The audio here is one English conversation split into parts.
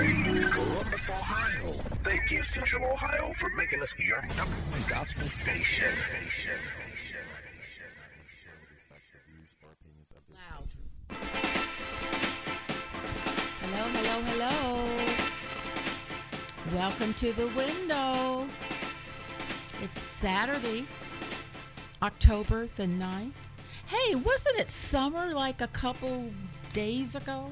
praise Columbus, Ohio. Thank you, Central Ohio, for making us your number one gospel station. Loud. Hello, hello, hello. Welcome to the window. It's Saturday, October the 9th. Hey, wasn't it summer like a couple days ago?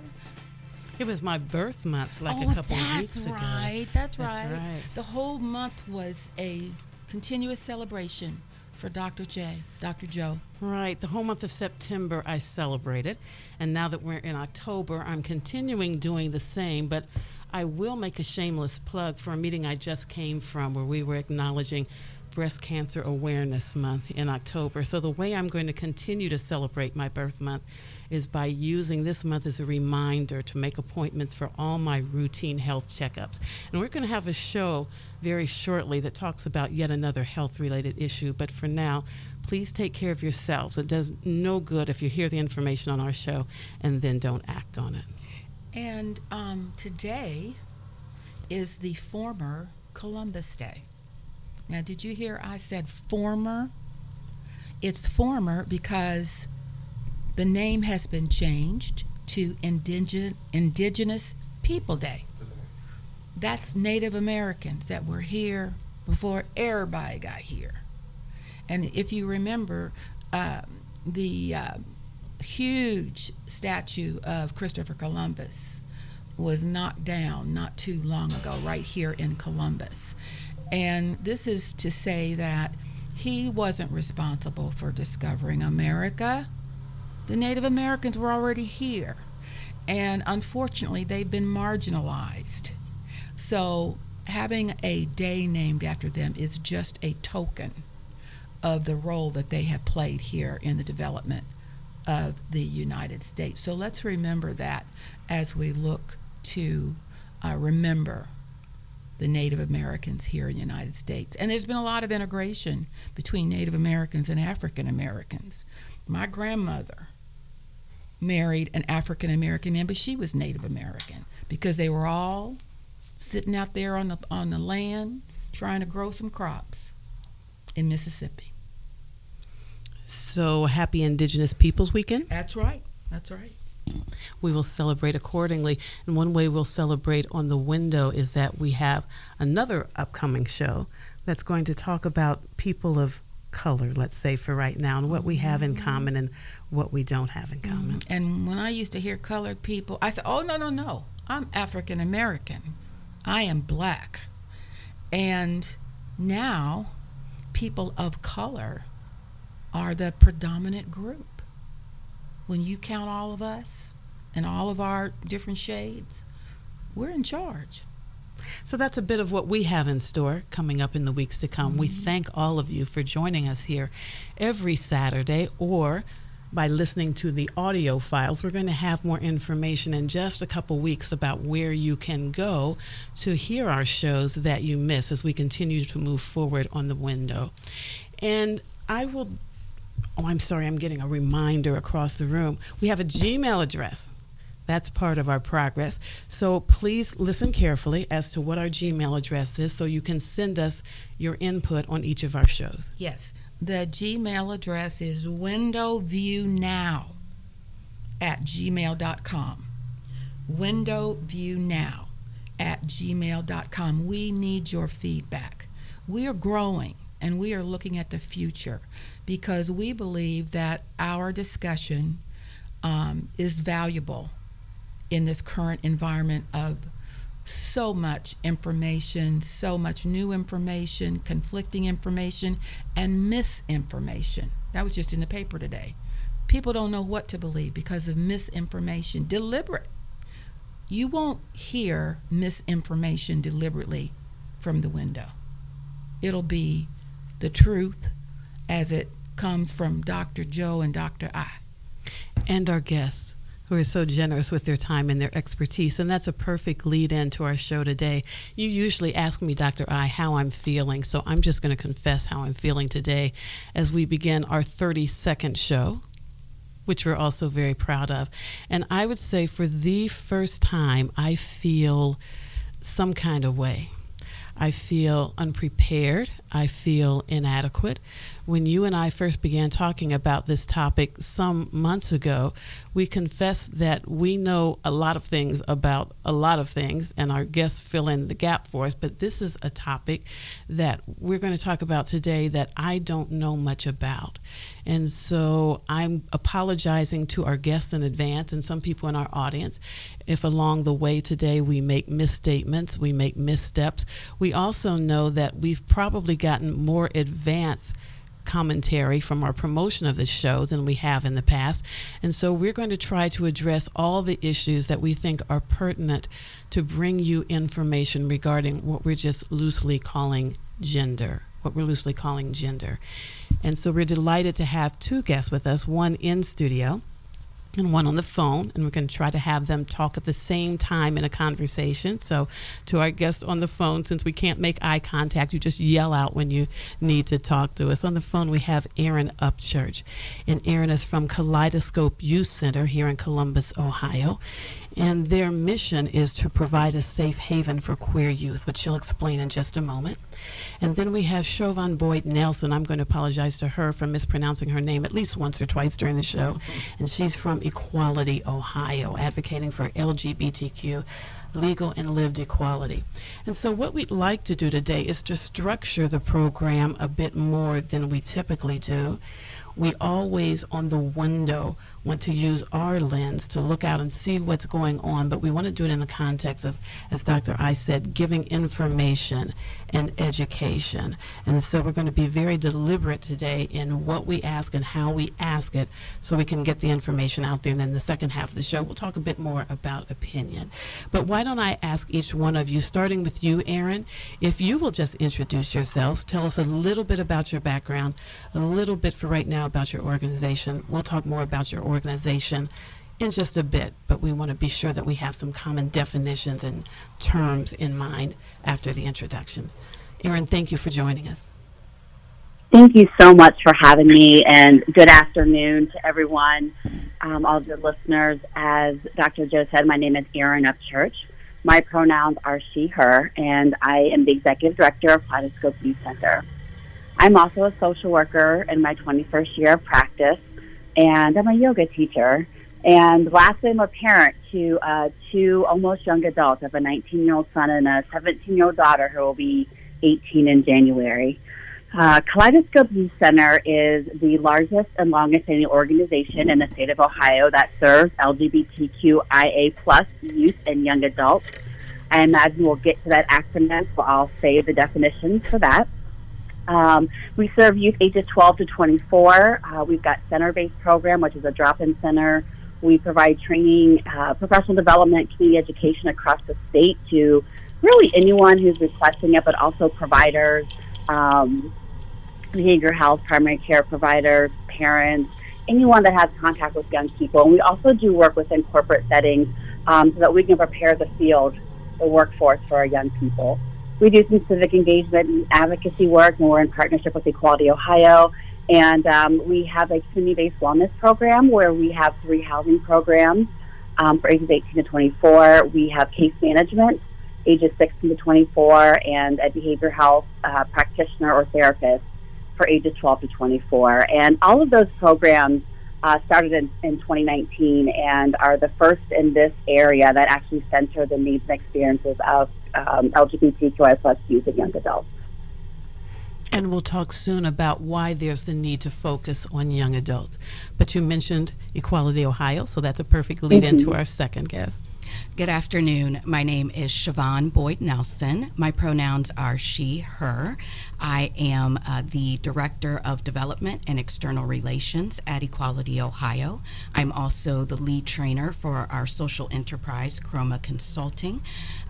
It was my birth month, like oh, a couple that's weeks ago. right. That's, That's right. right. The whole month was a continuous celebration for Dr. J, Dr. Joe. Right. The whole month of September I celebrated. And now that we're in October, I'm continuing doing the same. But I will make a shameless plug for a meeting I just came from where we were acknowledging Breast Cancer Awareness Month in October. So the way I'm going to continue to celebrate my birth month is by using this month as a reminder to make appointments for all my routine health checkups. And we're going to have a show very shortly that talks about yet another health related issue. But for now, please take care of yourselves. It does no good if you hear the information on our show and then don't act on it. And um, today is the former Columbus Day. Now, did you hear I said former? It's former because the name has been changed to Indigen- Indigenous People Day. That's Native Americans that were here before everybody got here. And if you remember, uh, the uh, huge statue of Christopher Columbus was knocked down not too long ago, right here in Columbus. And this is to say that he wasn't responsible for discovering America. The Native Americans were already here. And unfortunately, they've been marginalized. So having a day named after them is just a token of the role that they have played here in the development of the United States. So let's remember that as we look to uh, remember the Native Americans here in the United States. And there's been a lot of integration between Native Americans and African Americans. My grandmother married an African American man, but she was Native American because they were all sitting out there on the on the land trying to grow some crops in Mississippi. So happy Indigenous Peoples Weekend. That's right. That's right. we will celebrate accordingly. And one way we'll celebrate on the window is that we have another upcoming show that's going to talk about people of color, let's say for right now, and what we have in mm-hmm. common and what we don't have in mm-hmm. common. And when I used to hear colored people, I said, "Oh no, no, no! I'm African American. I am black." And now, people of color are the predominant group. When you count all of us and all of our different shades, we're in charge. So that's a bit of what we have in store coming up in the weeks to come. We mm-hmm. thank all of you for joining us here every Saturday or by listening to the audio files. We're going to have more information in just a couple weeks about where you can go to hear our shows that you miss as we continue to move forward on the window. And I will Oh, I'm sorry, I'm getting a reminder across the room. We have a Gmail address. That's part of our progress. So please listen carefully as to what our Gmail address is so you can send us your input on each of our shows. Yes, the Gmail address is windowviewnow at gmail.com. Windowviewnow at gmail.com. We need your feedback. We are growing and we are looking at the future because we believe that our discussion um, is valuable in this current environment of so much information, so much new information, conflicting information, and misinformation. That was just in the paper today. People don't know what to believe because of misinformation, deliberate. You won't hear misinformation deliberately from the window. It'll be the truth as it comes from Dr. Joe and Dr. I. And our guests who are so generous with their time and their expertise. And that's a perfect lead in to our show today. You usually ask me, Dr. I, how I'm feeling. So I'm just going to confess how I'm feeling today as we begin our 32nd show which we're also very proud of. And I would say for the first time, I feel some kind of way. I feel unprepared. I feel inadequate. When you and I first began talking about this topic some months ago, we confessed that we know a lot of things about a lot of things, and our guests fill in the gap for us. But this is a topic that we're going to talk about today that I don't know much about. And so I'm apologizing to our guests in advance and some people in our audience if along the way today we make misstatements, we make missteps. We also know that we've probably gotten more advanced commentary from our promotion of this show than we have in the past. And so we're going to try to address all the issues that we think are pertinent to bring you information regarding what we're just loosely calling gender, what we're loosely calling gender. And so we're delighted to have two guests with us, one in studio and one on the phone, and we're going to try to have them talk at the same time in a conversation. So, to our guest on the phone, since we can't make eye contact, you just yell out when you need to talk to us. On the phone, we have Erin Upchurch, and Erin is from Kaleidoscope Youth Center here in Columbus, Ohio. And their mission is to provide a safe haven for queer youth, which she'll explain in just a moment. And then we have Siobhan Boyd Nelson. I'm going to apologize to her for mispronouncing her name at least once or twice during the show. And she's from Equality, Ohio, advocating for LGBTQ legal and lived equality. And so, what we'd like to do today is to structure the program a bit more than we typically do. We always, on the window, want to use our lens to look out and see what's going on, but we want to do it in the context of, as Dr. I said, giving information and education. And so we're going to be very deliberate today in what we ask and how we ask it so we can get the information out there. And then the second half of the show, we'll talk a bit more about opinion. But why don't I ask each one of you, starting with you, Erin, if you will just introduce yourselves, tell us a little bit about your background, a little bit for right now about your organization. We'll talk more about your organization in just a bit, but we want to be sure that we have some common definitions and terms in mind after the introductions. Erin, thank you for joining us. Thank you so much for having me, and good afternoon to everyone, um, all of the listeners. As Dr. Joe said, my name is Erin Upchurch. My pronouns are she, her, and I am the executive director of Kaleidoscope Youth Center. I'm also a social worker in my 21st year of practice, and I'm a yoga teacher. And lastly, I'm a parent to uh, two almost young adults. I have a 19 year old son and a 17 year old daughter who will be 18 in January. Uh, Kaleidoscope Youth Center is the largest and longest standing organization in the state of Ohio that serves LGBTQIA plus youth and young adults. I imagine we'll get to that acronym, so I'll say the definitions for that. Um, we serve youth ages 12 to 24. Uh, we've got center-based program, which is a drop-in center. We provide training, uh, professional development, community education across the state to really anyone who's requesting it, but also providers, um, behavioral health, primary care providers, parents, anyone that has contact with young people. And we also do work within corporate settings um, so that we can prepare the field, the workforce for our young people. We do some civic engagement and advocacy work, and we're in partnership with Equality Ohio. And um, we have a community-based wellness program where we have three housing programs um, for ages 18 to 24. We have case management, ages 16 to 24, and a behavior health uh, practitioner or therapist for ages 12 to 24. And all of those programs uh, started in, in 2019 and are the first in this area that actually center the needs and experiences of um, LGBTQI plus youth and young adults. And we'll talk soon about why there's the need to focus on young adults. But you mentioned Equality Ohio, so that's a perfect lead mm-hmm. into our second guest. Good afternoon. My name is Siobhan Boyd Nelson. My pronouns are she, her. I am uh, the Director of Development and External Relations at Equality Ohio. I'm also the lead trainer for our social enterprise, Chroma Consulting,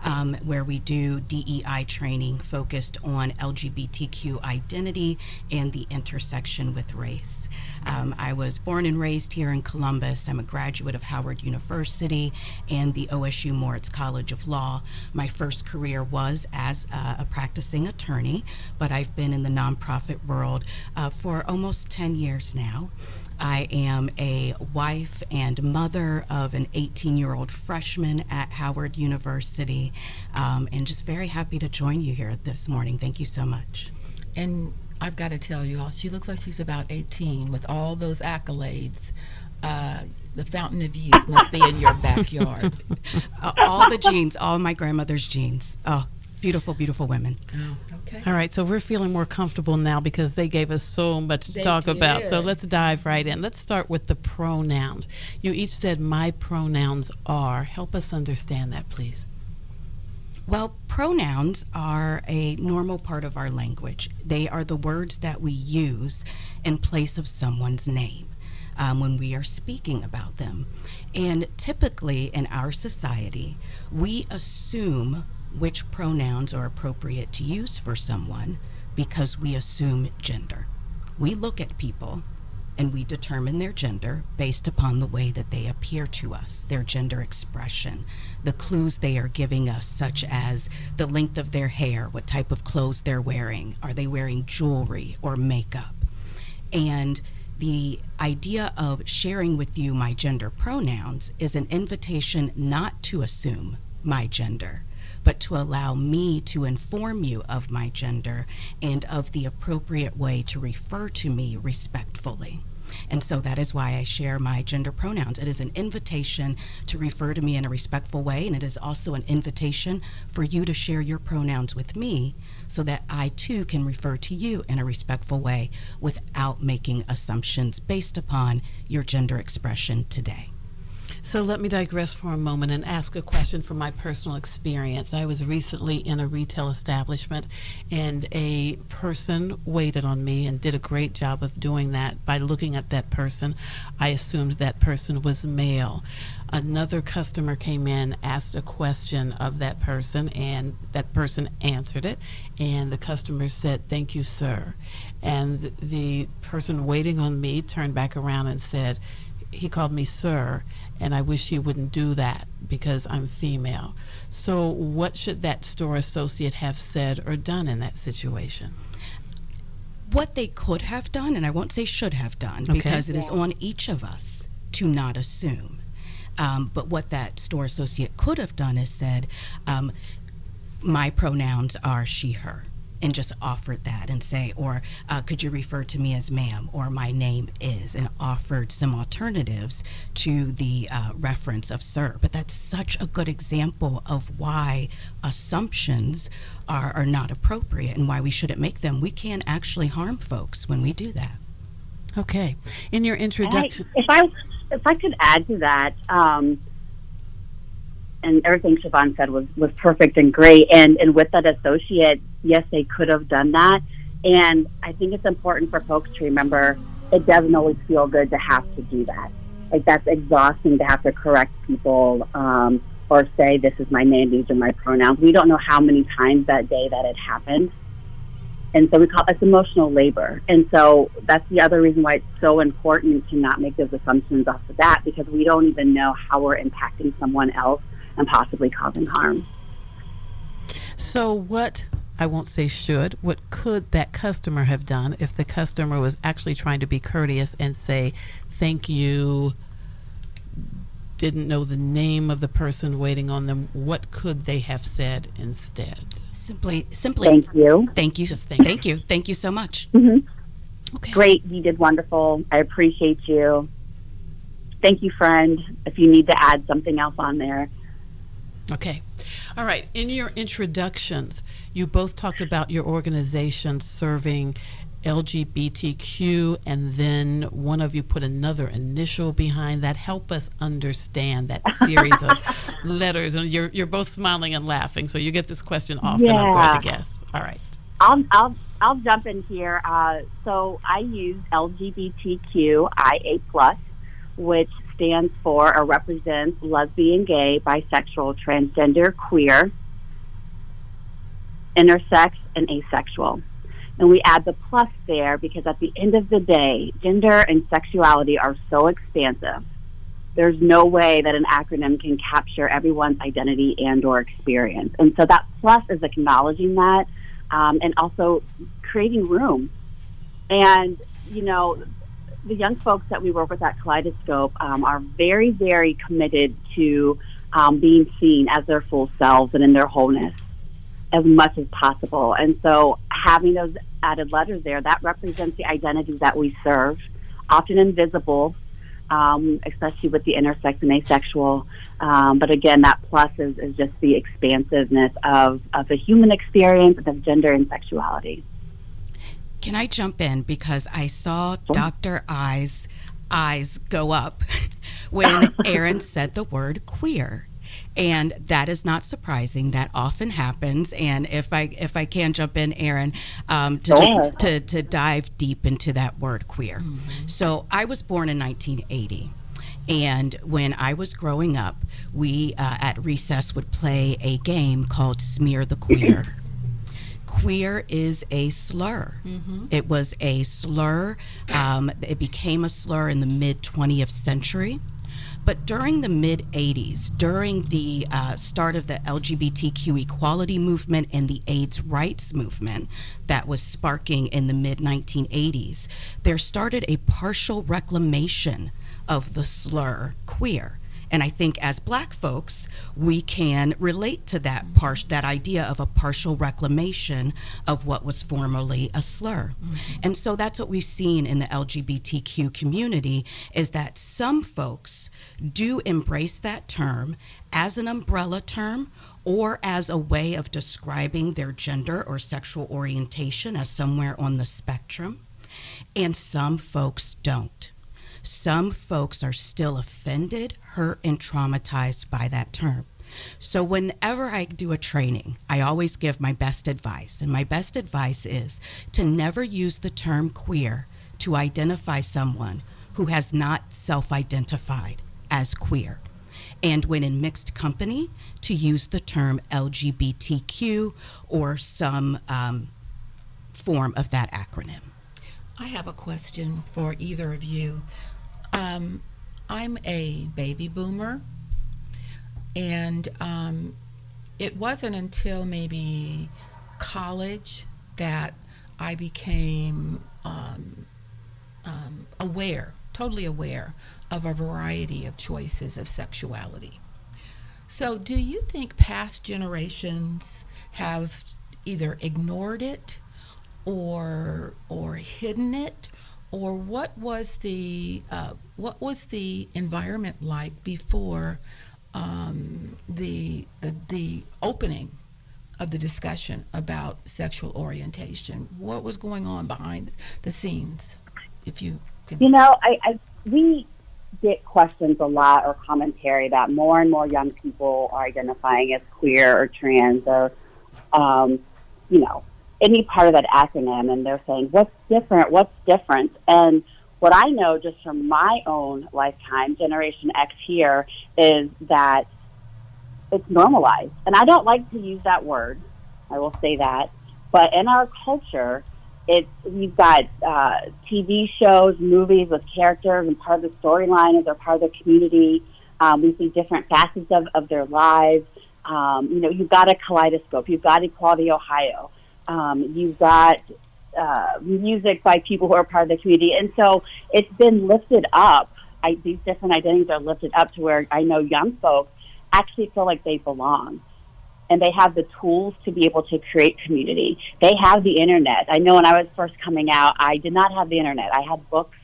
um, where we do DEI training focused on LGBTQ identity and the intersection with race. Um, I was born and raised here in Columbus. I'm a graduate of Howard University and the OSU Moritz College of Law. My first career was as a practicing attorney, but I've been in the nonprofit world uh, for almost 10 years now. I am a wife and mother of an 18 year old freshman at Howard University, um, and just very happy to join you here this morning. Thank you so much. And I've got to tell you all, she looks like she's about 18 with all those accolades. Uh, the fountain of youth must be in your backyard. Uh, all the genes, all my grandmother's genes. Oh, beautiful, beautiful women. Oh, okay. All right, so we're feeling more comfortable now because they gave us so much to They talk about. So let's dive right in. Let's start with the pronouns. You each said my pronouns are. Help us understand that, please. Well, pronouns are a normal part of our language. They are the words that we use in place of someone's name um, when we are speaking about them. And typically in our society, we assume which pronouns are appropriate to use for someone because we assume gender. We look at people and we determine their gender based upon the way that they appear to us, their gender expression, the clues they are giving us, such as the length of their hair, what type of clothes they're wearing, are they wearing jewelry or makeup. And the idea of sharing with you my gender pronouns is an invitation not to assume my gender, but to allow me to inform you of my gender and of the appropriate way to refer to me respectfully. And so that is why I share my gender pronouns. It is an invitation to refer to me in a respectful way, and it is also an invitation for you to share your pronouns with me so that I too can refer to you in a respectful way without making assumptions based upon your gender expression today. So let me digress for a moment and ask a question from my personal experience. I was recently in a retail establishment, and a person waited on me and did a great job of doing that. By looking at that person, I assumed that person was male. Another customer came in, asked a question of that person, and that person answered it. And the customer said, Thank you, sir. And the person waiting on me turned back around and said, he called me sir, and I wish he wouldn't do that because I'm female. So, what should that store associate have said or done in that situation? what they could have done, and I won't say should have done, Okay. because it is on each of us to not assume. Um, but what that store associate could have done is said, um, my pronouns are she, her, and just offered that and say, or uh, could you refer to me as ma'am, or my name is, and offered some alternatives to the uh, reference of sir. But that's such a good example of why assumptions are, are not appropriate and why we shouldn't make them. We can actually harm folks when we do that. Okay. In your And I, introduction, if I if I could add to that, um, and everything Siobhan said was was perfect and great. And and with that associate, yes, they could have done that. And I think it's important for folks to remember it doesn't always feel good to have to do that. Like that's exhausting to have to correct people um, or say this is my name, these are my pronouns. We don't know how many times that day that it happened. And so we call it emotional labor. And so that's the other reason why it's so important to not make those assumptions off the bat because we don't even know how we're impacting someone else and possibly causing harm. so what I won't say should, what could that customer have done if the customer was actually trying to be courteous and say, thank you, didn't know the name of the person waiting on them? What could they have said instead? Simply, simply, Thank you. thank you, Just thank you. thank you, thank you so much. Mm-hmm. Okay. Great. You did wonderful. I appreciate you. Thank you, friend. If you need to add something else on there. Okay. All right. In your introductions, you both talked about your organization serving LGBTQ, and then one of you put another initial behind that. Help us understand that series of letters. And you're, you're both smiling and laughing, so you get this question often, I'm going to guess. All right. I'll I'll I'll jump in here. Uh, so I use LGBTQIA plus, which stands for or represents lesbian, gay, bisexual, transgender, queer, intersex, and asexual. And we add the plus there because at the end of the day, gender and sexuality are so expansive. There's no way that an acronym can capture everyone's identity and or experience. And so that plus is acknowledging that um, and also creating room. And, you know, the young folks that we work with at Kaleidoscope um, are very, very committed to um, being seen as their full selves and in their wholeness as much as possible. And so having those added letters there, that represents the identities that we serve, often invisible, um, especially with the intersex and asexual. Um, but again, that plus is, is just the expansiveness of, of the human experience of gender and sexuality. Can I jump in because I saw sure. Dr. I's eyes go up when Erin said the word queer. And that is not surprising. That often happens. And if I if I can jump in, Erin, um, to just to, to dive deep into that word queer. Mm-hmm. So I was born in 1980. And when I was growing up, we uh, at recess would play a game called Smear the Queer queer is a slur. Mm-hmm. It was a slur. Um, it became a slur in the mid 20th century. But during the mid 80s, during the uh, start of the LGBTQ equality movement and the AIDS rights movement that was sparking in the mid 1980s, there started a partial reclamation of the slur queer. And I think as black folks, we can relate to that par- that idea of a partial reclamation of what was formerly a slur. Mm-hmm. And so that's what we've seen in the LGBTQ community is that some folks do embrace that term as an umbrella term or as a way of describing their gender or sexual orientation as somewhere on the spectrum. And some folks don't some folks are still offended, hurt, and traumatized by that term. So, whenever I do a training, I always give my best advice. And my best advice is to never use the term queer to identify someone who has not self identified as queer. And when in mixed company, to use the term LGBTQ or some um, form of that acronym. I have a question for either of you. Um, I'm a baby boomer, and um, it wasn't until maybe college that I became um, um, aware, totally aware of a variety of choices of sexuality. So, do you think past generations have either ignored it or or hidden it or what was the uh, what was the environment like before um, the, the the opening of the discussion about sexual orientation? What was going on behind the scenes? If you could, you know, I, I we get questions a lot or commentary that more and more young people are identifying as queer or trans or um, you know any part of that acronym and they're saying, what's different? What's different? And what I know just from my own lifetime, Generation X here, is that it's normalized. And I don't like to use that word. I will say that. But in our culture, it's we've got uh, TV shows, movies with characters, and part of the storyline is they're part of the community. Um, we see different facets of, of their lives. Um, you know, you've got a kaleidoscope. You've got Equality Ohio. Um, you've got uh, music by people who are part of the community, and so it's been lifted up. I, these different identities are lifted up to where I know young folks actually feel like they belong and they have the tools to be able to create community. They have the internet. I know when I was first coming out, I did not have the internet. I had books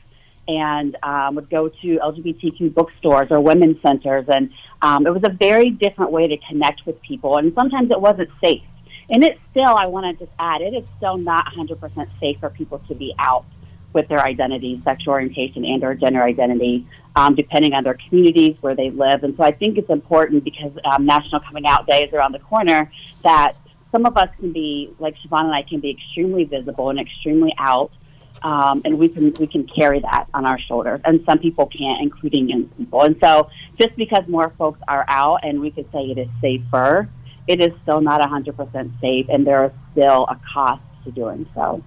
and um, would go to LGBTQ bookstores or women's centers, and um, it was a very different way to connect with people. And sometimes it wasn't safe. And it's still, I want to just add, it is still not 100% safe for people to be out with their identity, sexual orientation, and or gender identity, um, depending on their communities where they live. And so I think it's important because um, National Coming Out Day is around the corner that some of us can be, like Siobhan and I, can be extremely visible and extremely out. Um, and we can we can carry that on our shoulders, and some people can't, including young people. And so, just because more folks are out, and we could say it is safer, it is still not 100% safe, and there is still a cost to doing so.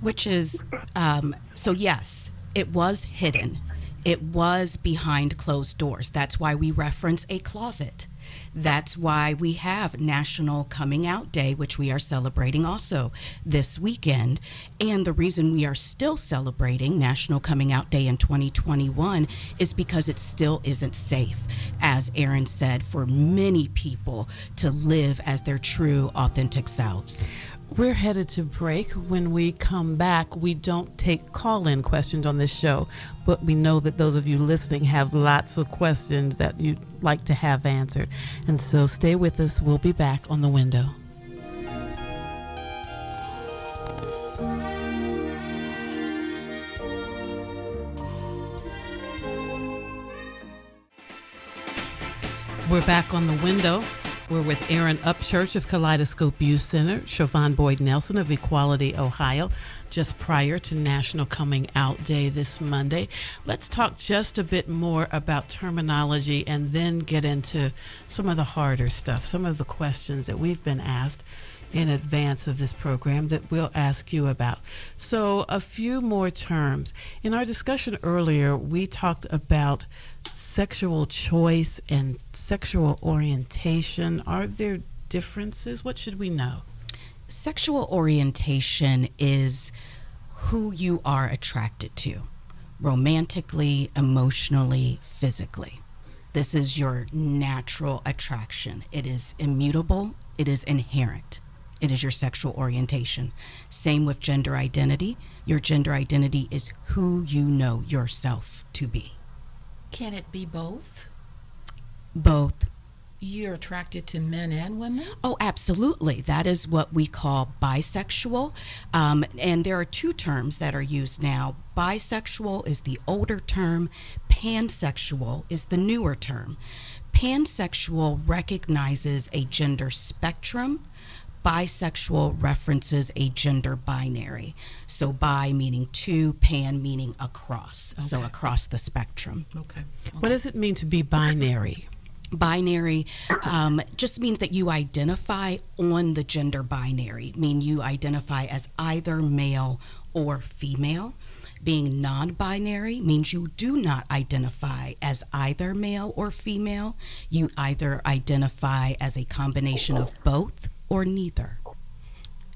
Which is, um, so yes, it was hidden. It was behind closed doors. That's why we reference a closet. That's why we have National Coming Out Day, which we are celebrating also this weekend. And the reason we are still celebrating National Coming Out Day in 2021 is because it still isn't safe, as Erin said, for many people to live as their true, authentic selves. We're headed to break. When we come back, we don't take call in questions on this show, but we know that those of you listening have lots of questions that you'd like to have answered. And so stay with us. We'll be back on the window. We're back on the window. We're with Erin Upchurch of Kaleidoscope Youth Center, Siobhan Boyd Nelson of Equality Ohio, just prior to National Coming Out Day this Monday. Let's talk just a bit more about terminology and then get into some of the harder stuff, some of the questions that we've been asked in advance of this program that we'll ask you about. So, a few more terms. In our discussion earlier, we talked about sexual choice and sexual orientation. Are there differences? What should we know? Sexual orientation is who you are attracted to romantically, emotionally, physically. This is your natural attraction. It is immutable, it is inherent. It is your sexual orientation. Same with gender identity. Your gender identity is who you know yourself to be. Can it be both? Both. You're attracted to men and women? Oh, absolutely. That is what we call bisexual. Um, and there are two terms that are used now. Bisexual is the older term, pansexual is the newer term. Pansexual recognizes a gender spectrum bisexual references a gender binary. So bi meaning two, pan meaning across. So across the spectrum. Okay. What does it mean to be binary? Binary um, just means that you identify on the gender binary, mean you identify as either male or female. Being non binary means you do not identify as either male or female. You either identify as a combination of both or neither.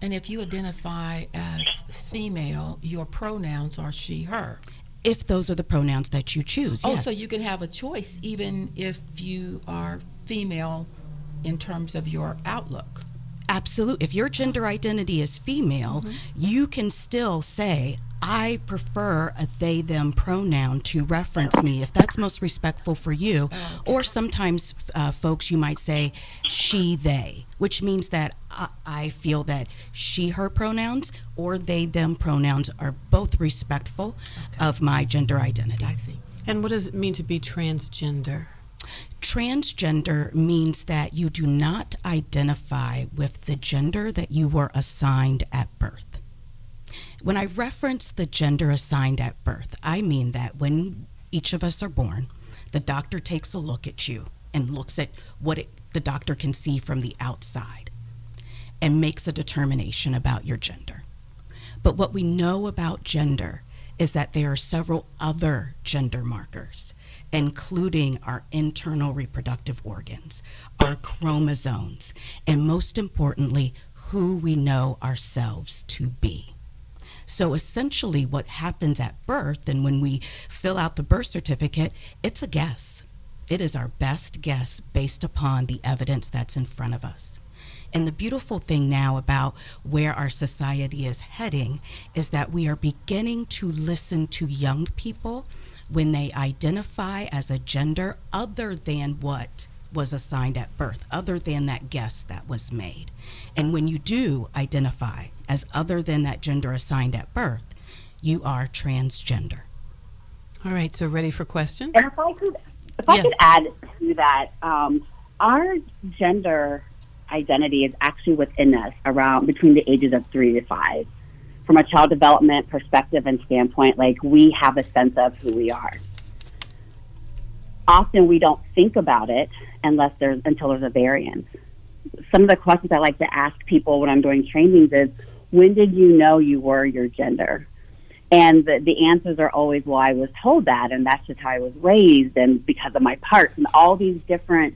And if you identify as female, your pronouns are she, her. If those are the pronouns that you choose. Oh, yes. so you can have a choice even if you are female in terms of your outlook. Absolutely. If your gender identity is female, mm-hmm. you can still say, I prefer a they them pronoun to reference me if that's most respectful for you. Or sometimes, uh, folks, you might say she they, which means that I, I feel that she her pronouns or they them pronouns are both respectful of my gender identity. I see. And what does it mean to be transgender? Transgender means that you do not identify with the gender that you were assigned at birth. When I reference the gender assigned at birth, I mean that when each of us are born, the doctor takes a look at you and looks at what it, the doctor can see from the outside and makes a determination about your gender. But what we know about gender is that there are several other gender markers, including our internal reproductive organs, our chromosomes, and most importantly, who we know ourselves to be. So essentially, what happens at birth and when we fill out the birth certificate, it's a guess. It is our best guess based upon the evidence that's in front of us. And the beautiful thing now about where our society is heading is that we are beginning to listen to young people when they identify as a gender other than what was assigned at birth, other than that guess that was made. And when you do identify as other than that gender assigned at birth, you are transgender. All right, so ready for questions? And if I could, if I could add to that, um, our gender identity is actually within us around between the ages of three to five. From a child development perspective and standpoint, like we have a sense of who we are. Often we don't think about it unless there's until there's a variance. Some of the questions I like to ask people when I'm doing trainings is, when did you know you were your gender? And the, the answers are always, well, I was told that, and that's just how I was raised, and because of my parts, and all these different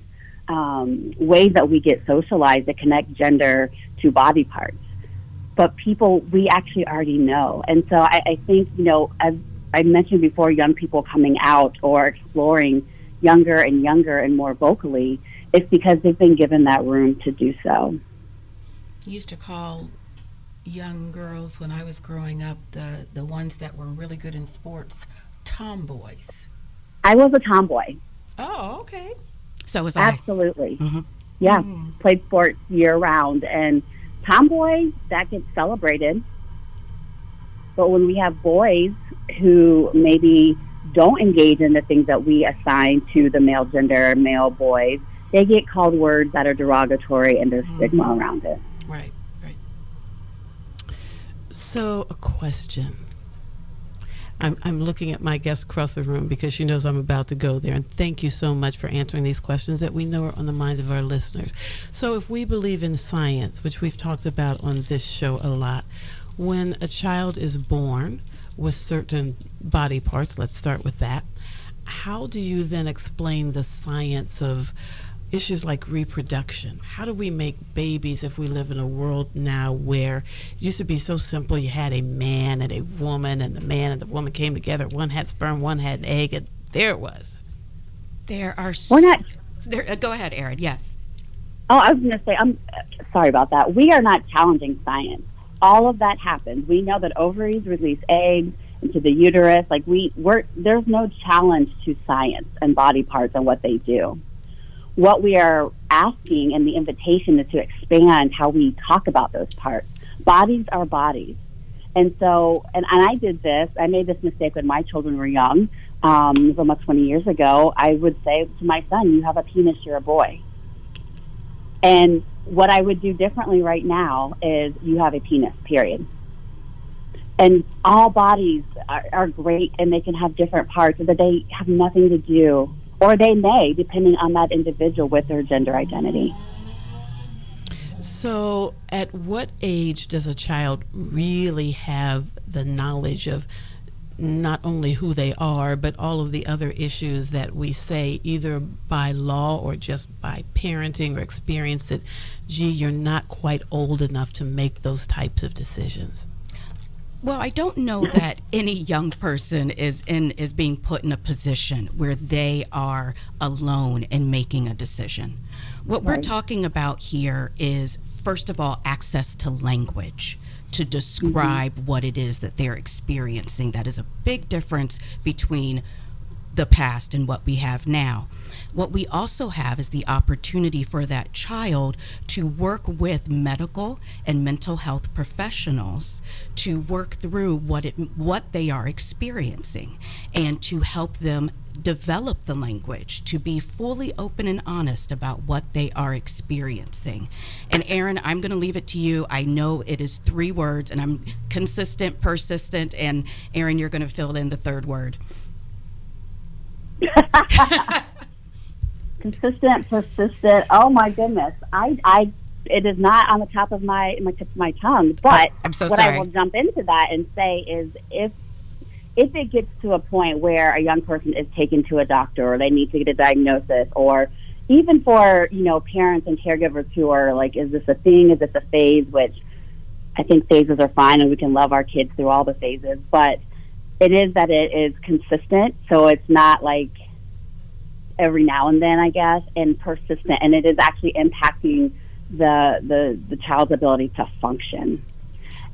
um, ways that we get socialized that connect gender to body parts. But people, we actually already know. And so I, I think, you know, as I mentioned before, young people coming out or exploring younger and younger and more vocally, it's because they've been given that room to do so. used to call young girls when I was growing up the the ones that were really good in sports tomboys. I was a tomboy. Oh, okay. So was I. Absolutely. Mhm. Yeah. Mm. Played sports year round. And tomboy, that gets celebrated. But when we have boys who maybe don't engage in the things that we assign to the male gender, male boys, they get called words that are derogatory and there's stigma mm-hmm. around it. Right, right. So, a question. I'm, I'm looking at my guest across the room because she knows I'm about to go there. And thank you so much for answering these questions that we know are on the minds of our listeners. So, if we believe in science, which we've talked about on this show a lot, when a child is born with certain body parts, let's start with that, how do you then explain the science of issues like reproduction. How do we make babies if we live in a world now where it used to be so simple? You had a man and a woman, and the man and the woman came together. One had sperm, one had an egg, and there it was. There are. We're not. There, uh, go ahead, Erin. Yes. Oh, I was going to say, I'm uh, sorry about that. We are not challenging science. All of that happens. We know that ovaries release eggs into the uterus. Like we, we're there's no challenge to science and body parts and what they do. What we are asking and the invitation is to expand how we talk about those parts. Bodies are bodies. And so, and, and I did this, I made this mistake when my children were young, um, almost 20 years ago. I would say to my son, You have a penis, you're a boy. And what I would do differently right now is you have a penis, period. And all bodies are, are great and they can have different parts, but they have nothing to do, or they may, depending on that individual with their gender identity. So, at what age does a child really have the knowledge of not only who they are, but all of the other issues that we say, either by law or just by parenting or experience, that, gee, you're not quite old enough to make those types of decisions? Well, I don't know that any young person is in is being put in a position where they are alone in making a decision. What we're talking about here is first of all access to language to describe mm-hmm. what it is that they're experiencing. That is a big difference between the past and what we have now. What we also have is the opportunity for that child to work with medical and mental health professionals to work through what it what they are experiencing and to help them develop the language to be fully open and honest about what they are experiencing. And Erin, I'm going to leave it to you. I know it is three words and I'm consistent, persistent and Erin you're going to fill in the third word. Consistent, persistent. Oh my goodness. I, I, it is not on the top of my, my tip of my tongue, but Oh, I'm so what sorry. I will jump into that and say is if if it gets to a point where a young person is taken to a doctor or they need to get a diagnosis or even for you know parents and caregivers who are like is this a thing is this a phase which i think phases are fine and we can love our kids through all the phases but it is that it is consistent so it's not like every now and then i guess and persistent and it is actually impacting the the, the child's ability to function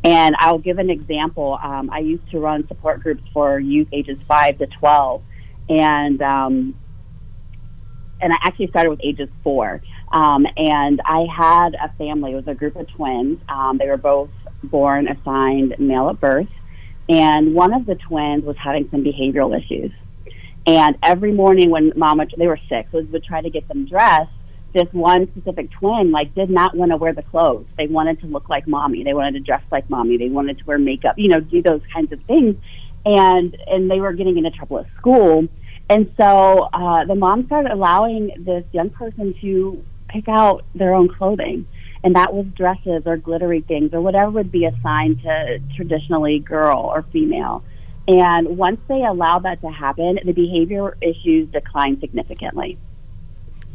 and I'll give an example. Um, I used to run support groups for youth ages five to twelve, and um, and I actually started with ages four. Um, and I had a family. It was a group of twins. Um, they were both born assigned male at birth, and one of the twins was having some behavioral issues. And every morning when mom, would, they were six, would, would try to get them dressed this one specific twin like did not want to wear the clothes. They wanted to look like mommy. They wanted to dress like mommy. They wanted to wear makeup, you know, do those kinds of things. And and they were getting into trouble at school. And so uh, the mom started allowing this young person to pick out their own clothing. And that was dresses or glittery things or whatever would be assigned to traditionally girl or female. And once they allow that to happen, the behavior issues decline significantly.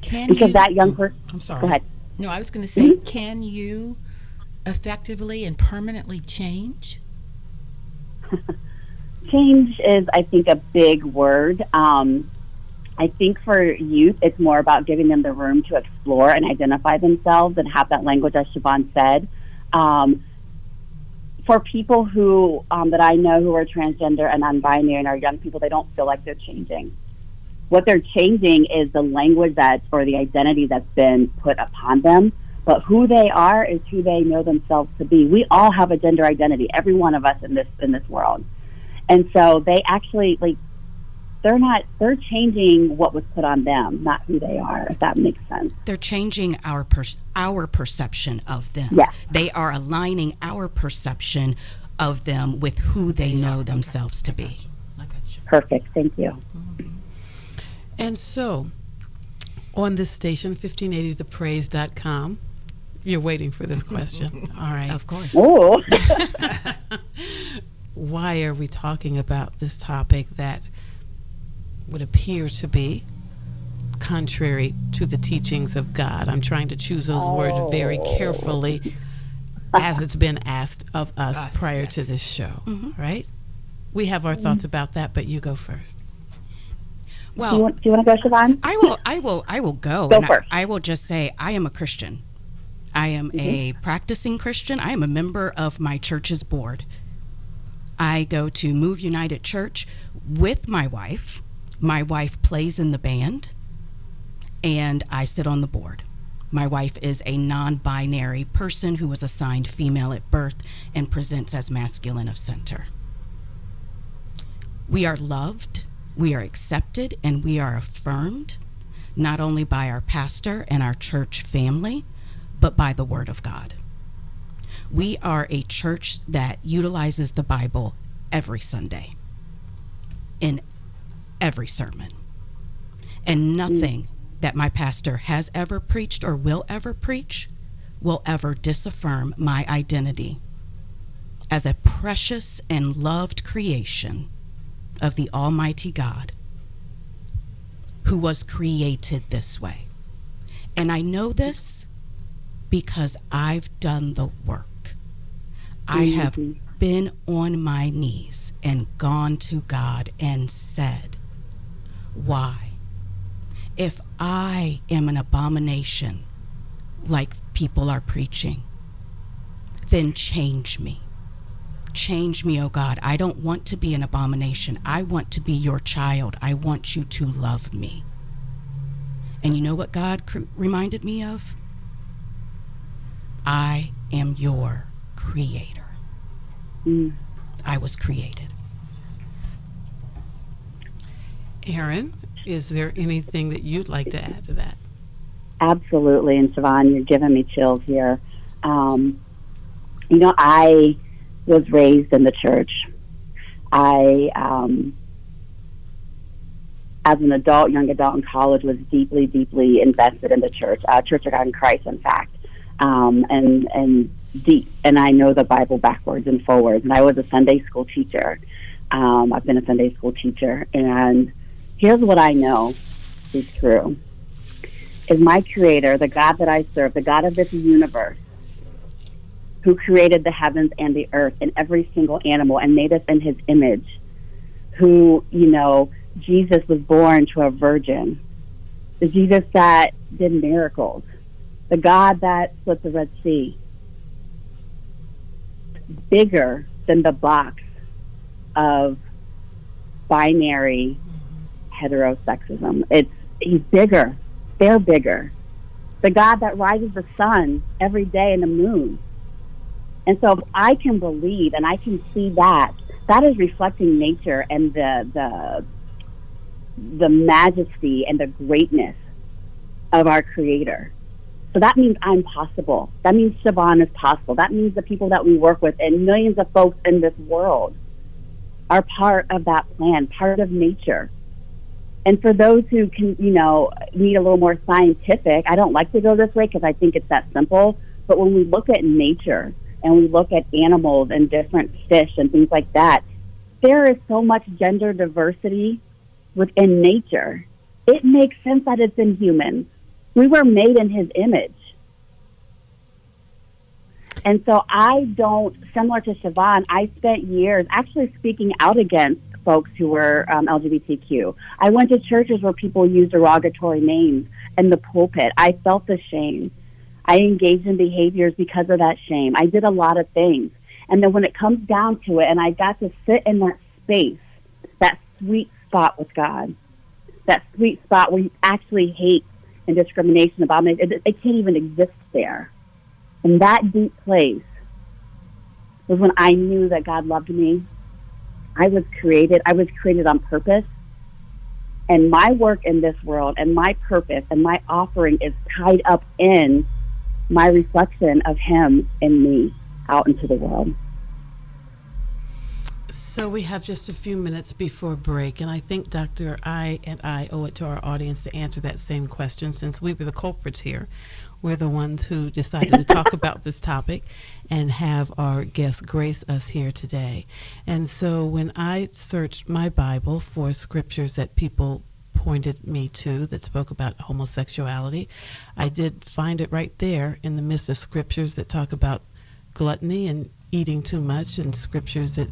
Can because you, that young person. I'm sorry. Go ahead. No, I was going to say, can you effectively and permanently change? change is, I think, a big word. Um, I think for youth, it's more about giving them the room to explore and identify themselves and have that language, as Siobhan said. Um, for people who um, that I know who are transgender and non-binary and are young people, they don't feel like they're changing. What they're changing is the language that or the identity that's been put upon them. But who they are is who they know themselves to be. We all have a gender identity, every one of us in this in this world. And so they actually like they're not they're changing what was put on them, not who they are, if that makes sense. They're changing our per- our perception of them. Yes. They are aligning our perception of them with who they know themselves to be. I got you. Perfect. Thank you. Mm-hmm. And so, on this station, 1580thepraise.com, you're waiting for this question. All right. Of course. Why are we talking about this topic that would appear to be contrary to the teachings of God? I'm trying to choose those words very oh. carefully as it's been asked of us, Us, prior to this show, mm-hmm. right? We have our mm-hmm. thoughts about that, but you go first. do you Well, want, do you want to go, Siobhan? I will. I will. I will go. Go and I- first. I, will just say I am a Christian. I am a mm-hmm. practicing Christian. I am a member of my church's board. I go to Move United Church with my wife. My wife plays in the band, and I sit on the board. My wife is a non binary person who was assigned female at birth and presents as masculine of center. We are loved, we are accepted, and we are affirmed not only by our pastor and our church family, but by the Word of God. We are a church that utilizes the Bible every Sunday in every sermon. And nothing that my pastor has ever preached or will ever preach will ever disaffirm my identity as a precious and loved creation of the Almighty God who was created this way. And I know this because I've done the work. I have Mhm. been on my knees and gone to God and said, Why? If I am an abomination like people are preaching, then change me. Change me, oh God. I don't want to be an abomination. I want to be your child. I want you to love me. And you know what God cr- reminded me of? I am your creator. Mm. I was created. Erin, is there anything that you'd like to add to that? Absolutely. And Siobhan, you're giving me chills here. Um, you know, I was raised in the church. I, um, as an adult, young adult in college, was deeply, deeply invested in the church, uh, Church of God in Christ, in fact, um, and and deep. And I know the Bible backwards and forwards. And I was a Sunday school teacher. Um, I've been a Sunday school teacher, and here's what I know is true: is my Creator, the God that I serve, the God of this universe, who created the heavens and the earth and every single animal and made us in His image, who you know Jesus was born to a virgin, the Jesus that did miracles, the God that split the Red Sea, bigger than the box of binary heterosexism. It's he's bigger. They're bigger. The God that rises the sun every day and the moon. And so if I can believe and I can see that, that is reflecting nature and the the the majesty and the greatness of our creator. So that means I'm possible. That means Siobhan is possible. That means the people that we work with and millions of folks in this world are part of that plan, part of nature. And for those who can, you know, need a little more scientific, I don't like to go this way because I think it's that simple. But when we look at nature and we look at animals and different fish and things like that, there is so much gender diversity within nature. It makes sense that it's in humans. We were made in his image. And so I don't, similar to Siobhan, I spent years actually speaking out against folks who were um, LGBTQ. I went to churches where people used derogatory names in the pulpit. I felt the shame. I engaged in behaviors because of that shame. I did a lot of things. And then when it comes down to it, and I got to sit in that space, that sweet spot with God, that sweet spot where you actually hate and discrimination about me, it, it can't even exist there. In that deep place was when I knew that God loved me. I was created, I was created on purpose. And my work in this world and my purpose and my offering is tied up in my reflection of Him in me out into the world. So we have just a few minutes before break, and I think Dr. I and I owe it to our audience to answer that same question since we were the culprits here. We're the ones who decided to talk about this topic and have our guest grace us here today. And so when I searched my Bible for scriptures that people pointed me to that spoke about homosexuality, I did find it right there in the midst of scriptures that talk about gluttony and eating too much and scriptures that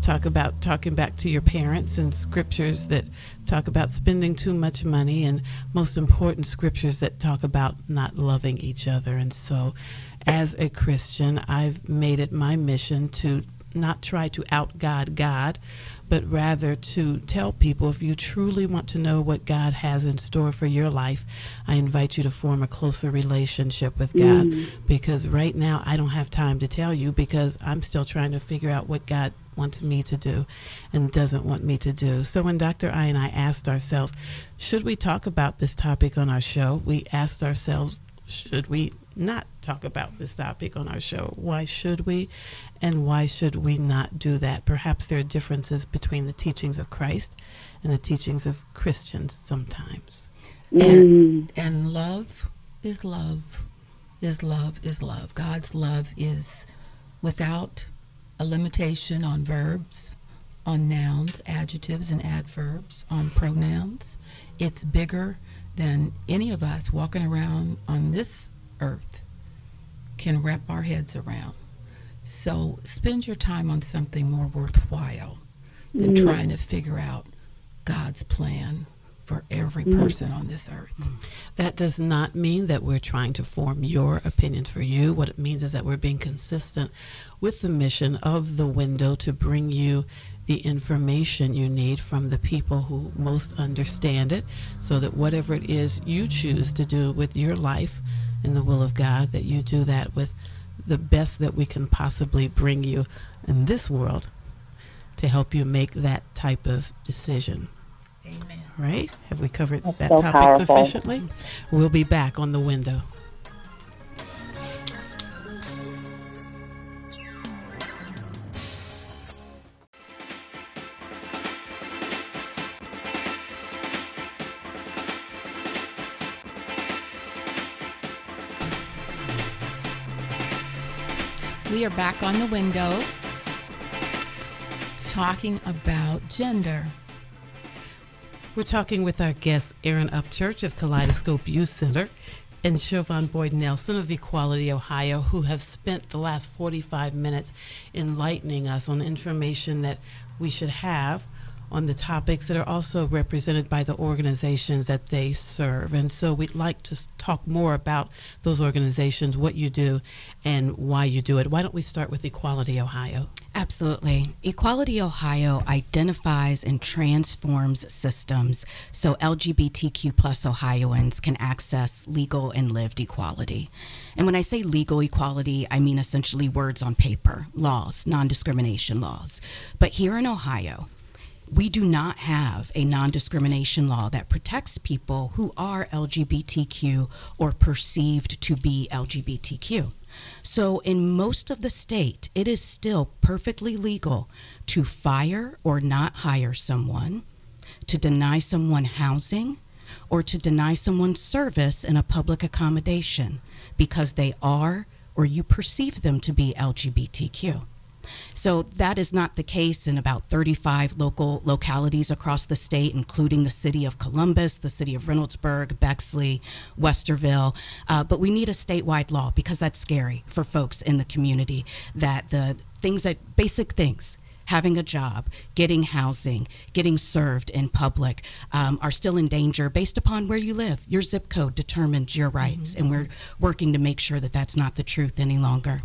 talk about talking back to your parents and scriptures that talk about spending too much money and most important scriptures that talk about not loving each other and so as a christian i've made it my mission to not try to out god god but rather to tell people if you truly want to know what God has in store for your life, I invite you to form a closer relationship with God. Mm. Because right now, I don't have time to tell you because I'm still trying to figure out what God wants me to do and doesn't want me to do. So when Dr. I and I asked ourselves, should we talk about this topic on our show? We asked ourselves, should we not talk about this topic on our show? Why should we? And why should we not do that? Perhaps there are differences between the teachings of Christ and the teachings of Christians sometimes. Mm. And, and love is love, is love, is love. God's love is without a limitation on verbs, on nouns, adjectives, and adverbs, on pronouns. It's bigger than any of us walking around on this earth can wrap our heads around. So spend your time on something more worthwhile than mm. trying to figure out God's plan for every mm. person mm. on this earth. That does not mean that we're trying to form your opinions for you. What it means is that we're being consistent with the mission of the window to bring you the information you need from the people who most understand it so that whatever it is you choose to do with your life in the will of God, that you do that with the best that we can possibly bring you in this world to help you make that type of decision. Amen. Right? Have we covered That's that so topic powerful. sufficiently? We'll be back on the window. We are back on the window talking about gender. We're talking with our guests, Erin Upchurch of Kaleidoscope Youth Center and Siobhan Boyd Nelson of Equality Ohio, who have spent the last 45 minutes enlightening us on information that we should have on the topics that are also represented by the organizations that they serve. And so we'd like to talk more about those organizations, what you do, and why you do it. Why don't we start with Equality Ohio? Absolutely. Equality Ohio identifies and transforms systems so LGBTQ plus Ohioans can access legal and lived equality. And when I say legal equality, I mean essentially words on paper, laws, non discrimination laws. But here in Ohio, we do not have a non discrimination law that protects people who are LGBTQ or perceived to be LGBTQ. So, in most of the state, it is still perfectly legal to fire or not hire someone, to deny someone housing, or to deny someone service in a public accommodation because they are or you perceive them to be LGBTQ. So that is not the case in about 35 local localities across the state, including the city of Columbus, the city of Reynoldsburg, Bexley, Westerville. Uh, but we need a statewide law because that's scary for folks in the community that the things that basic things having a job, getting housing, getting served in public um, are still in danger based upon where you live. Your zip code determines your rights, and we're working to make sure that that's not the truth any longer.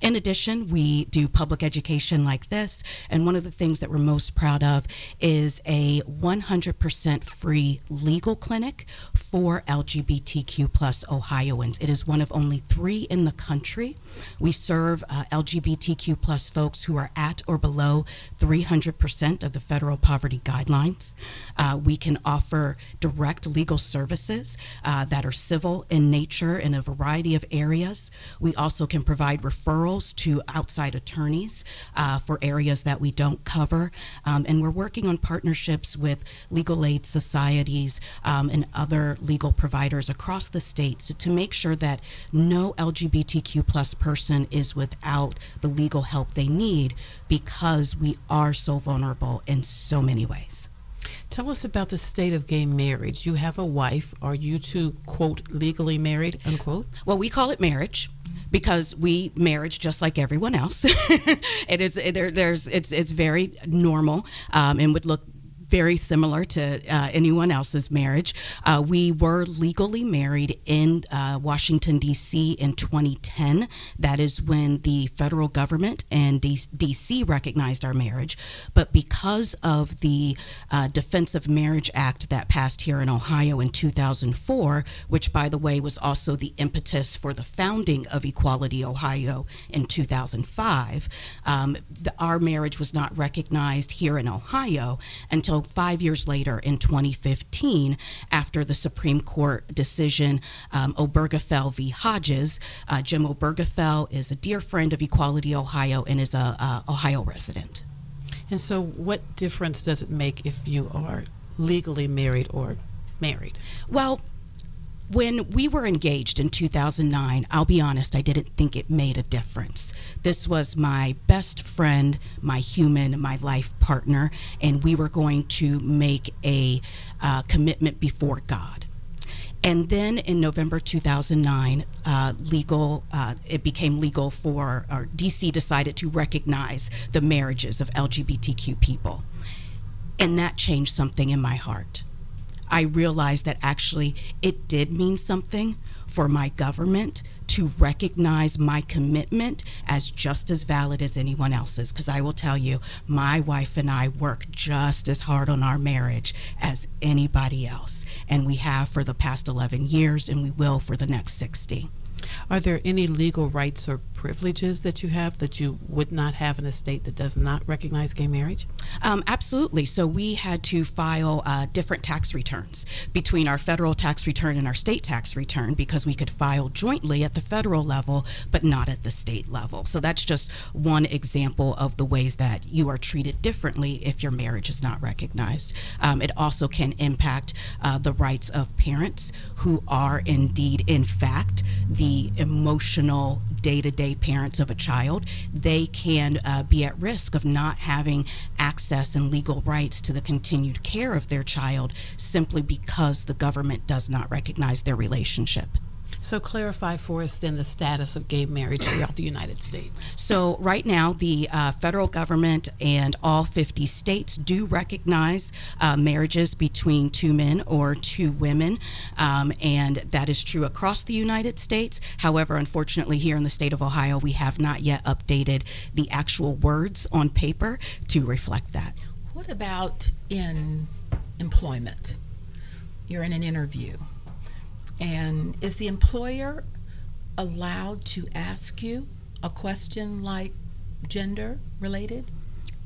In addition, we do public education like this, and one of the things that we're most proud of is a 100% free legal clinic for LGBTQ plus Ohioans. It is one of only three in the country. We serve uh, LGBTQ plus folks who are at or below 300% of the federal poverty guidelines. Uh, we can offer direct legal services uh, that are civil in nature in a variety of areas. We also can provide referrals to outside attorneys uh, for areas that we don't cover. Um, and we're working on partnerships with legal aid societies um, and other legal providers across the state so to make sure that no LGBTQ plus person is without the legal help they need because we are so vulnerable in so many ways. Tell us about the state of gay marriage. You have a wife. Are you two, quote, legally married, unquote? Well, we call it marriage because we marriage just like everyone else. it is there, there's it's it's very normal um, and would look very similar to uh, anyone else's marriage. Uh, we were legally married in uh, Washington, D.C. in 2010. That is when the federal government and D.C. recognized our marriage. But because of the uh, Defense of Marriage Act that passed here in Ohio in 2004, which, by the way, was also the impetus for the founding of Equality Ohio in 2005, um, the, our marriage was not recognized here in Ohio until five years later in 2015, after the Supreme Court decision um, Obergefell v. Hodges. Uh, Jim Obergefell is a dear friend of Equality Ohio and is a, a Ohio resident. And so, what difference does it make if you are legally married or married? Well, when we were engaged in 2009, I'll be honest, I didn't think it made a difference. This was my best friend, my human, my life partner, and we were going to make a uh, commitment before God. And then in November 2009, uh, legal uh, it became legal for, or DC decided to recognize the marriages of LGBTQ people, and that changed something in my heart. I realized that actually it did mean something for my government to recognize my commitment as just as valid as anyone else's. Because I will tell you, my wife and I work just as hard on our marriage as anybody else. And we have for the past 11 years, and we will for the next 60. Are there any legal rights or privileges that you have that you would not have in a state that does not recognize gay marriage? Um, absolutely. So we had to file uh, different tax returns between our federal tax return and our state tax return because we could file jointly at the federal level, but not at the state level. So that's just one example of the ways that you are treated differently if your marriage is not recognized. Um, it also can impact uh, the rights of parents who are indeed, in fact, the emotional day to day parents of a child, they can uh, be at risk of not having access and legal rights to the continued care of their child simply because the government does not recognize their relationship. So, clarify for us then the status of gay marriage throughout the United States. So, right now, the uh, federal government and all 50 states do recognize uh, marriages between two men or two women, um, and that is true across the United States. However, unfortunately, here in the state of Ohio, we have not yet updated the actual words on paper to reflect that. What about in employment? You're in an interview and is the employer allowed to ask you a question like gender related?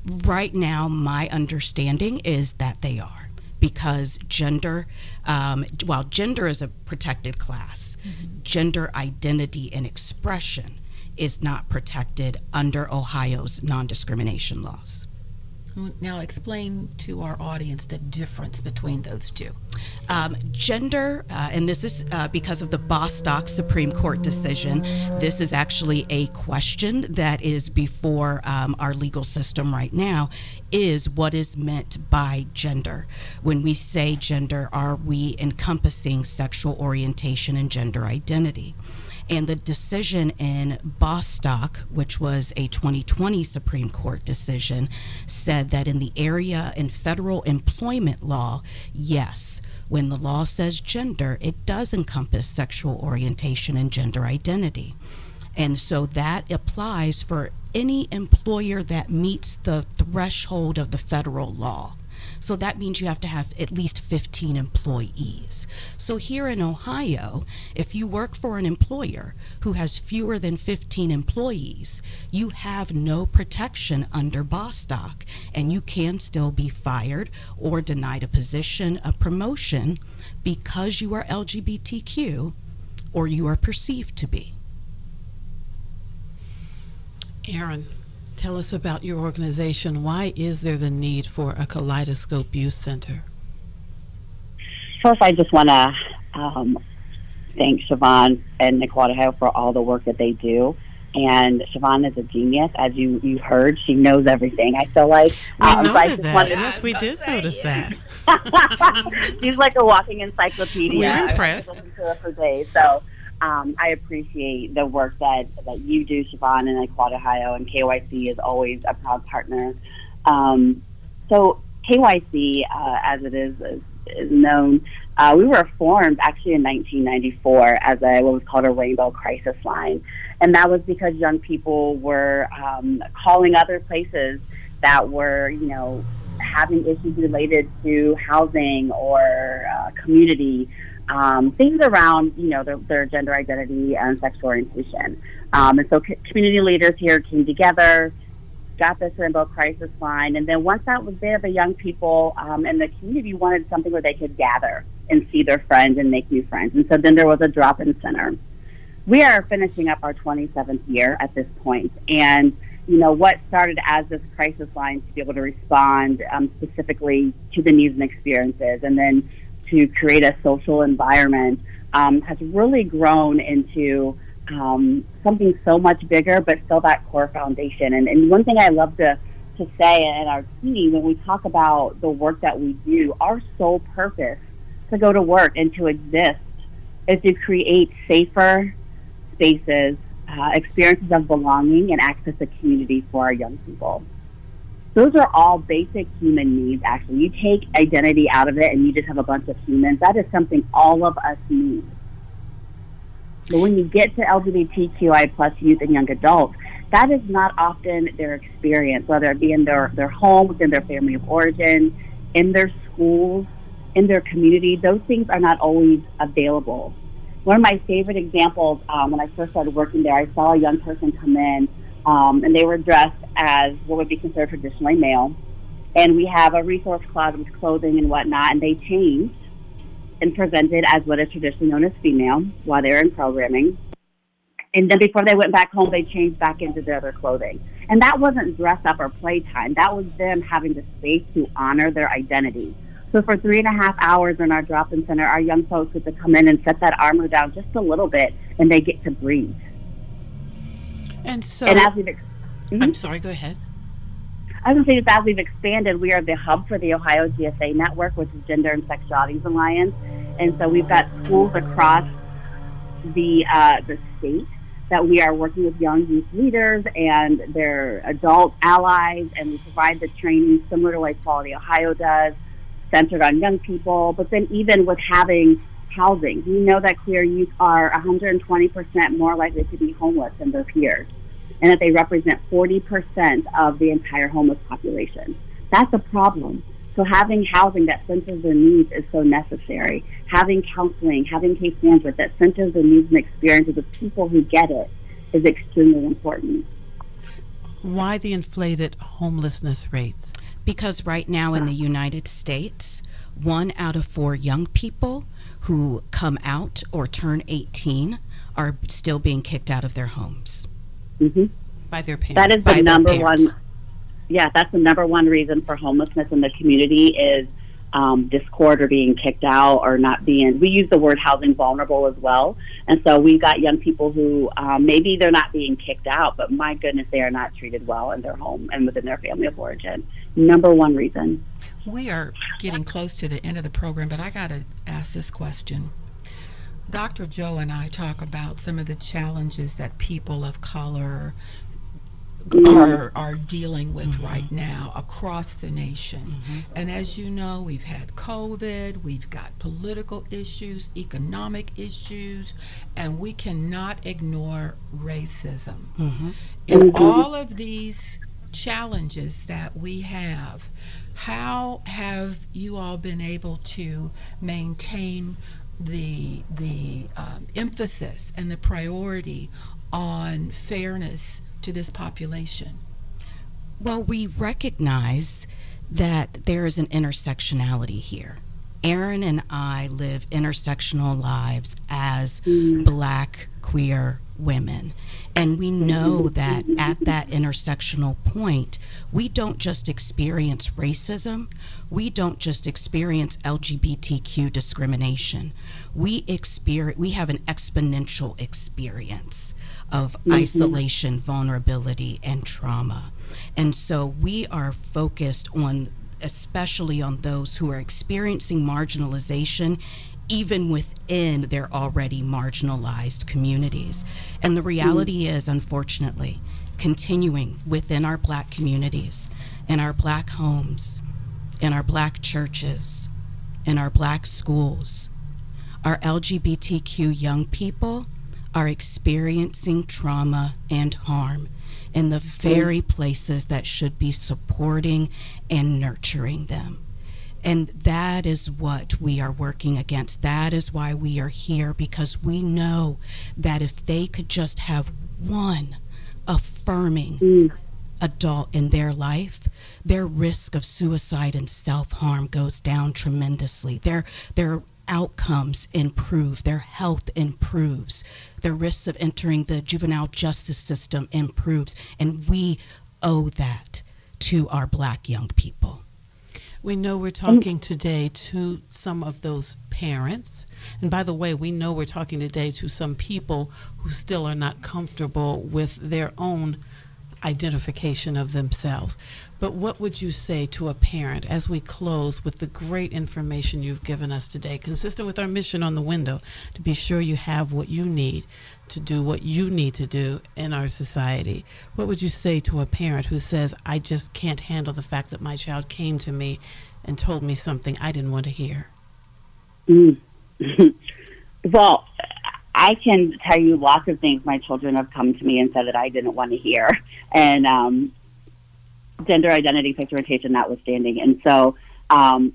Right now, my understanding is that they are because gender, um, while gender is a protected class, mm-hmm. gender identity and expression is not protected under Ohio's non discrimination laws. Now, explain to our audience the difference between those two. Um, gender, uh, and this is uh, because of the Bostock Supreme Court decision, this is actually a question that is before um, our legal system right now is what is meant by gender. When we say gender, are we encompassing sexual orientation and gender identity? And the decision in Bostock, which was a 2020 Supreme Court decision, said that in the area in federal employment law, yes, when the law says gender, it does encompass sexual orientation and gender identity. And so that applies for any employer that meets the threshold of the federal law. So that means you have to have at least 15 employees. So here in Ohio, if you work for an employer who has fewer than 15 employees, you have no protection under Bostock, and you can still be fired or denied a position, a promotion, because you are LGBTQ or you are perceived to be. Erin, tell us about your organization. Why is there the need for a Kaleidoscope Youth Center? First, I just want to um, thank Siobhan and Nicolata for all the work that they do. And Siobhan is a genius, as you, you heard. She knows everything. I feel like We um, so I noted just that. wanted- Yes, we did notice that. She's like a walking encyclopedia. We're I could impressed. to her for days. So um, I appreciate the work that, that you do, Siobhan, and Quad Ohio, and KYC is always a proud partner. Um, so KYC, uh, as it is, is, is known, uh, we were formed actually in 1994 as a what was called a rainbow crisis line, and that was because young people were um, calling other places that were, you know, having issues related to housing or uh, community, um, things around, you know, their, their gender identity and sexual orientation. Um, and so c- community leaders here came together, got this rainbow crisis line, and then once that was there, the young people um, in the community wanted something where they could gather and see their friends and make new friends. And so then there was a drop-in center. We are finishing up our 27th year at this point, and you know what started as this crisis line to be able to respond um, specifically to the needs and experiences, and then to create a social environment um, has really grown into um, something so much bigger, but still that core foundation. And, and one thing I love to, to say in our team when we talk about the work that we do, our sole purpose to go to work and to exist is to create safer spaces, uh, experiences of belonging, and access to community for our young people. Those are all basic human needs, actually. You take identity out of it and you just have a bunch of humans. That is something all of us need. But when you get to LGBTQI plus youth and young adults, that is not often their experience, whether it be in their, their home, within their family of origin, in their schools, in their community. Those things are not always available. One of my favorite examples, um, when I first started working there, I saw a young person come in um, and they were dressed as what would be considered traditionally male. And we have a resource closet with clothing and whatnot, and they changed and presented as what is traditionally known as female while they were in programming. And then before they went back home, they changed back into their other clothing. And that wasn't dress up or playtime. That was them having the space to honor their identity. So for three and a half hours in our drop-in center, our young folks get to come in and set that armor down just a little bit, and they get to breathe. And so, and as we've ex- I'm sorry, go ahead. I was going to say that as we've expanded, we are the hub for the Ohio GSA Network, which is Gender and Sexualities Alliance. And so we've got schools across the uh, the state that we are working with young youth leaders and their adult allies, and we provide the training similar to what Equality Ohio does, centered on young people. But then even with having housing, we know that queer youth are 120% more likely to be homeless than their peers and that they represent 40% of the entire homeless population. That's a problem. So having housing that centers their needs is so necessary. Having counseling, having case management that centers the needs and experiences of people who get it is extremely important. Why the inflated homelessness rates? Because right now in the United States, one out of four young people who come out or turn 18 are still being kicked out of their homes. hmm By their parents. That is the number one. yeah, that's the number one reason for homelessness in the community is um, discord or being kicked out or not being. We use the word housing vulnerable as well, and so we've got young people who um, maybe they're not being kicked out, but my goodness, they are not treated well in their home and within their family of origin. Number one reason. We are getting close to the end of the program, but I got to ask this question. Dr. Joe and I talk about some of the challenges that people of color are, mm-hmm. are dealing with mm-hmm. right now across the nation. Mm-hmm. And as you know, we've had COVID, we've got political issues, economic issues, and we cannot ignore racism. In all of these challenges that we have, how have you all been able to maintain the the um, emphasis and the priority on fairness to this population? Well, we recognize that there is an intersectionality here. Erin and I live intersectional lives as black queer women. And we know that at that intersectional point, we don't just experience racism, we don't just experience LGBTQ discrimination. We experience we have an exponential experience of mm-hmm. isolation, vulnerability, and trauma. And so we are focused on especially on those who are experiencing marginalization even within their already marginalized communities. And the reality hmm. is, unfortunately, continuing within our black communities, in our black homes, in our black churches, in our black schools, our LGBTQ young people are experiencing trauma and harm in the hmm. very places that should be supporting and nurturing them. And that is what we are working against. That is why we are here because we know that if they could just have one affirming adult in their life, their risk of suicide and self harm goes down tremendously. Their their outcomes improve, their health improves, their risks of entering the juvenile justice system improves, and we owe that to our black young people. We know we're talking today to some of those parents. And by the way, we know we're talking today to some people who still are not comfortable with their own identification of themselves. But what would you say to a parent as we close with the great information you've given us today, consistent with our mission on the window, to be sure you have what you need to do what you need to do in our society? What would you say to a parent who says, I just can't handle the fact that my child came to me and told me something I didn't want to hear? Well, I can tell you lots of things my children have come to me and said that I didn't want to hear, and um, gender identity, orientation notwithstanding. And so um,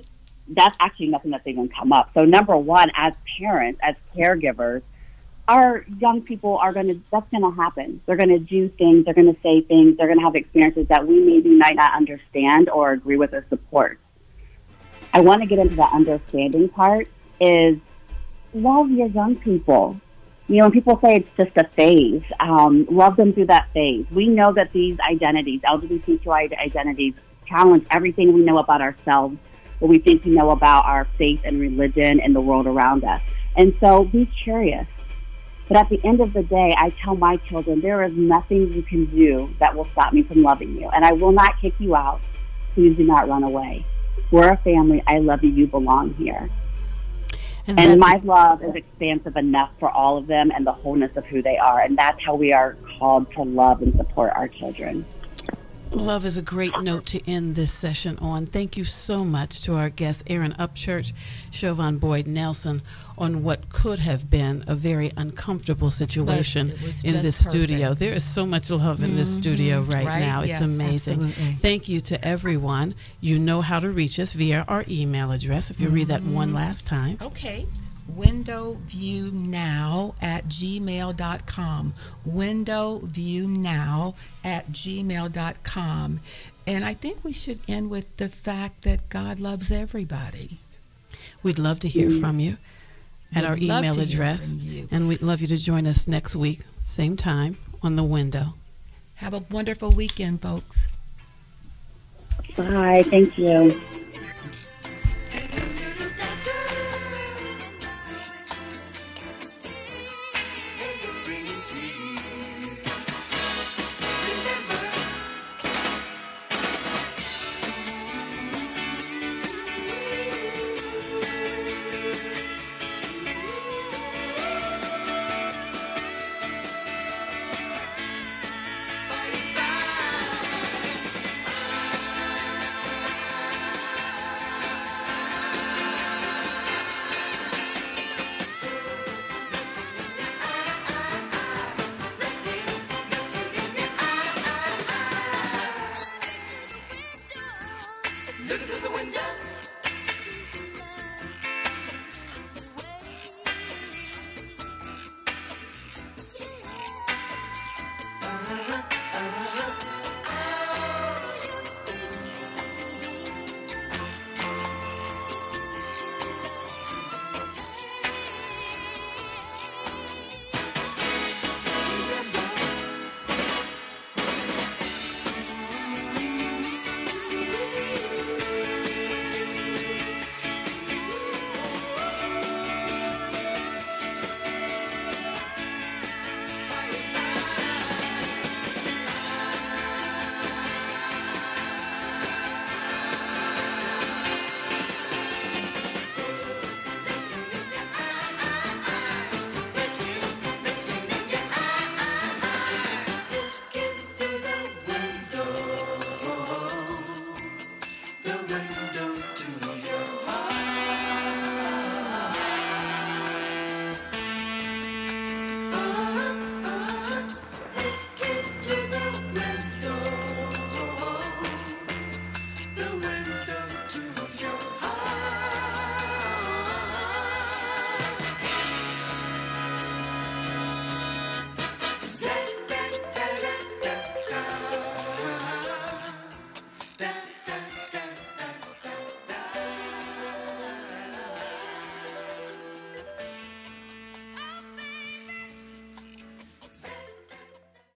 that's actually nothing that's even come up. So, number one, as parents, as caregivers, our young people are going to, that's going to happen. They're going to do things, they're going to say things, they're going to have experiences that we maybe might not understand or agree with or support. I want to get into the understanding part is love your young people. You know, when people say it's just a phase, um, love them through that phase. We know that these identities, LGBTQI identities, challenge everything we know about ourselves, what we think we know about our faith and religion and the world around us. And so be curious. But at the end of the day, I tell my children, there is nothing you can do that will stop me from loving you. And I will not kick you out. Please do not run away. We're a family. I love you. You belong here. And, And my love is expansive enough for all of them and the wholeness of who they are. And that's how we are called to love and support our children. Love is a great note to end this session on. Thank you so much to our guests, Erin Upchurch, Siobhan Boyd Nelson, on what could have been a very uncomfortable situation in this studio. There is so much love in this studio mm-hmm. right, Right? now. It's Yes, amazing. absolutely. Thank you to everyone. You know how to reach us via our email address. If you read that one mm-hmm. last time. Okay. Window view now at gmail.com. Window view now at gmail.com. And I think we should end with the fact that God loves everybody. We'd love to hear from you at We'd our email address. And we'd love you to join us next week, same time, on the window. Have a wonderful weekend, folks. Bye. Thank you. Look at the